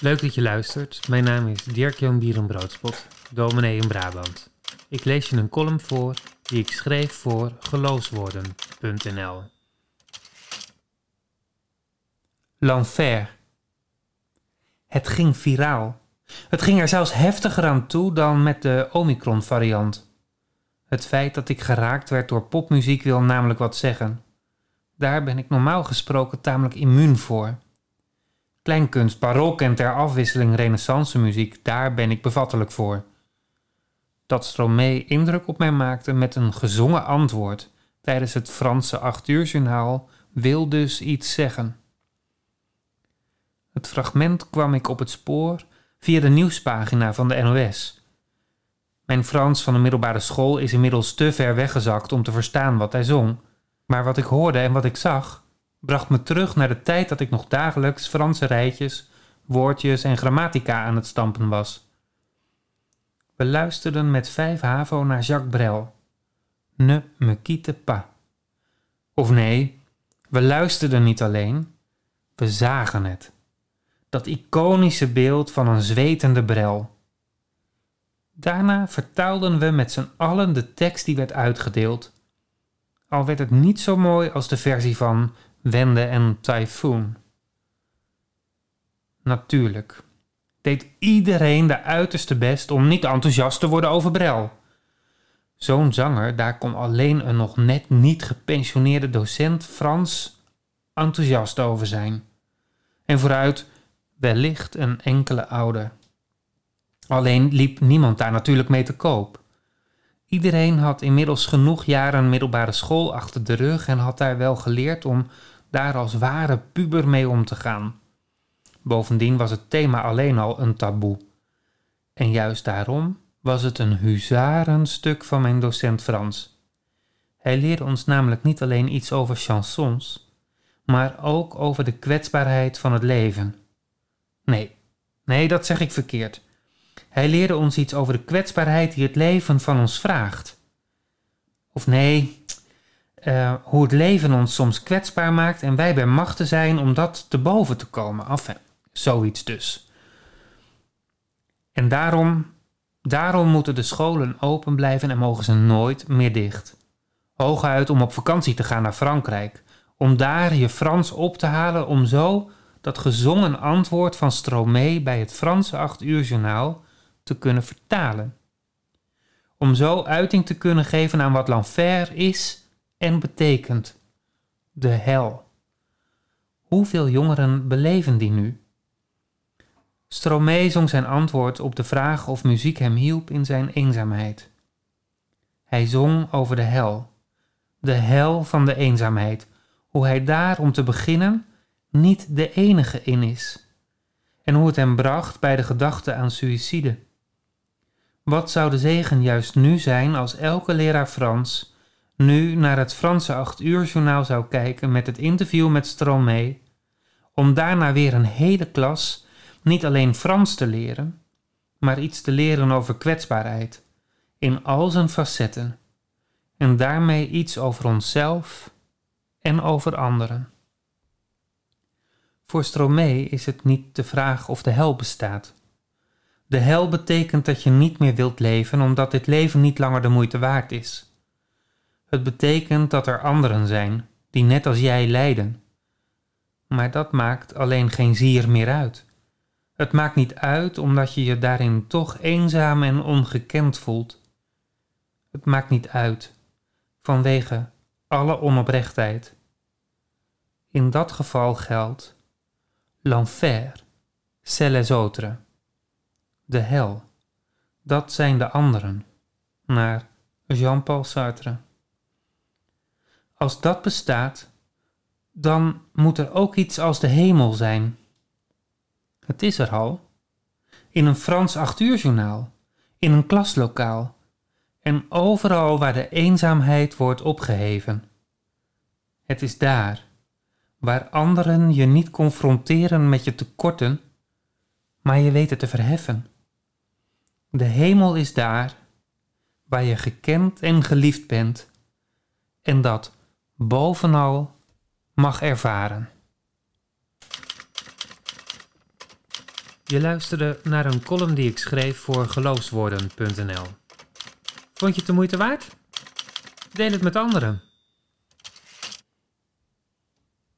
Leuk dat je luistert. Mijn naam is Dirk-Jan Bierenbroodspot, dominee in Brabant. Ik lees je een column voor die ik schreef voor geloofswoorden.nl. L'enfer. Het ging viraal. Het ging er zelfs heftiger aan toe dan met de Omicron-variant. Het feit dat ik geraakt werd door popmuziek wil namelijk wat zeggen. Daar ben ik normaal gesproken tamelijk immuun voor. Kleinkunst, barok en ter afwisseling renaissance muziek, daar ben ik bevattelijk voor. Dat Stromae indruk op mij maakte met een gezongen antwoord tijdens het Franse 8 uur wil dus iets zeggen. Het fragment kwam ik op het spoor via de nieuwspagina van de NOS. Mijn Frans van de middelbare school is inmiddels te ver weggezakt om te verstaan wat hij zong, maar wat ik hoorde en wat ik zag bracht me terug naar de tijd dat ik nog dagelijks Franse rijtjes, woordjes en grammatica aan het stampen was. We luisterden met vijf HAVO naar Jacques Brel. Ne me quitte pas. Of nee, we luisterden niet alleen, we zagen het. Dat iconische beeld van een zwetende Brel. Daarna vertaalden we met z'n allen de tekst die werd uitgedeeld. Al werd het niet zo mooi als de versie van Wende en Typhoon. Natuurlijk deed iedereen de uiterste best om niet enthousiast te worden over Brel. Zo'n zanger, daar kon alleen een nog net niet gepensioneerde docent Frans enthousiast over zijn. En vooruit wellicht een enkele ouder. Alleen liep niemand daar natuurlijk mee te koop. Iedereen had inmiddels genoeg jaren middelbare school achter de rug en had daar wel geleerd om daar als ware puber mee om te gaan. Bovendien was het thema alleen al een taboe. En juist daarom was het een huzarenstuk van mijn docent Frans. Hij leerde ons namelijk niet alleen iets over chansons, maar ook over de kwetsbaarheid van het leven. Nee, nee, dat zeg ik verkeerd. Hij leerde ons iets over de kwetsbaarheid die het leven van ons vraagt. Of nee, uh, hoe het leven ons soms kwetsbaar maakt en wij bij machten zijn om dat te boven te komen. Enfin, zoiets dus. En daarom, daarom moeten de scholen open blijven en mogen ze nooit meer dicht. Hooguit om op vakantie te gaan naar Frankrijk, om daar je Frans op te halen, om zo dat gezongen antwoord van Stromae bij het Franse 8 uur journaal te kunnen vertalen. Om zo uiting te kunnen geven aan wat l'enfer is en betekent de hel. Hoeveel jongeren beleven die nu? Stromae zong zijn antwoord op de vraag of muziek hem hielp in zijn eenzaamheid. Hij zong over de hel, de hel van de eenzaamheid, hoe hij daar om te beginnen niet de enige in is, en hoe het hem bracht bij de gedachte aan suïcide. Wat zou de zegen juist nu zijn als elke leraar Frans nu naar het Franse 8 uur journaal zou kijken met het interview met Stromae, om daarna weer een hele klas niet alleen Frans te leren, maar iets te leren over kwetsbaarheid in al zijn facetten en daarmee iets over onszelf en over anderen. Voor Stromae is het niet de vraag of de hel bestaat. De hel betekent dat je niet meer wilt leven omdat dit leven niet langer de moeite waard is. Het betekent dat er anderen zijn die net als jij lijden. Maar dat maakt alleen geen zier meer uit. Het maakt niet uit omdat je je daarin toch eenzaam en ongekend voelt. Het maakt niet uit vanwege alle onoprechtheid. In dat geval geldt l'enfer, c'est les autres. De hel, dat zijn de anderen. Naar Jean-Paul Sartre. Als dat bestaat, dan moet er ook iets als de hemel zijn. Het is er al. In een Frans acht in een klaslokaal en overal waar de eenzaamheid wordt opgeheven. Het is daar, waar anderen je niet confronteren met je tekorten, maar je weten te verheffen. De hemel is daar, waar je gekend en geliefd bent, en dat bovenal mag ervaren. Je luisterde naar een column die ik schreef voor geloofswoorden.nl. Vond je het de moeite waard? Deel het met anderen.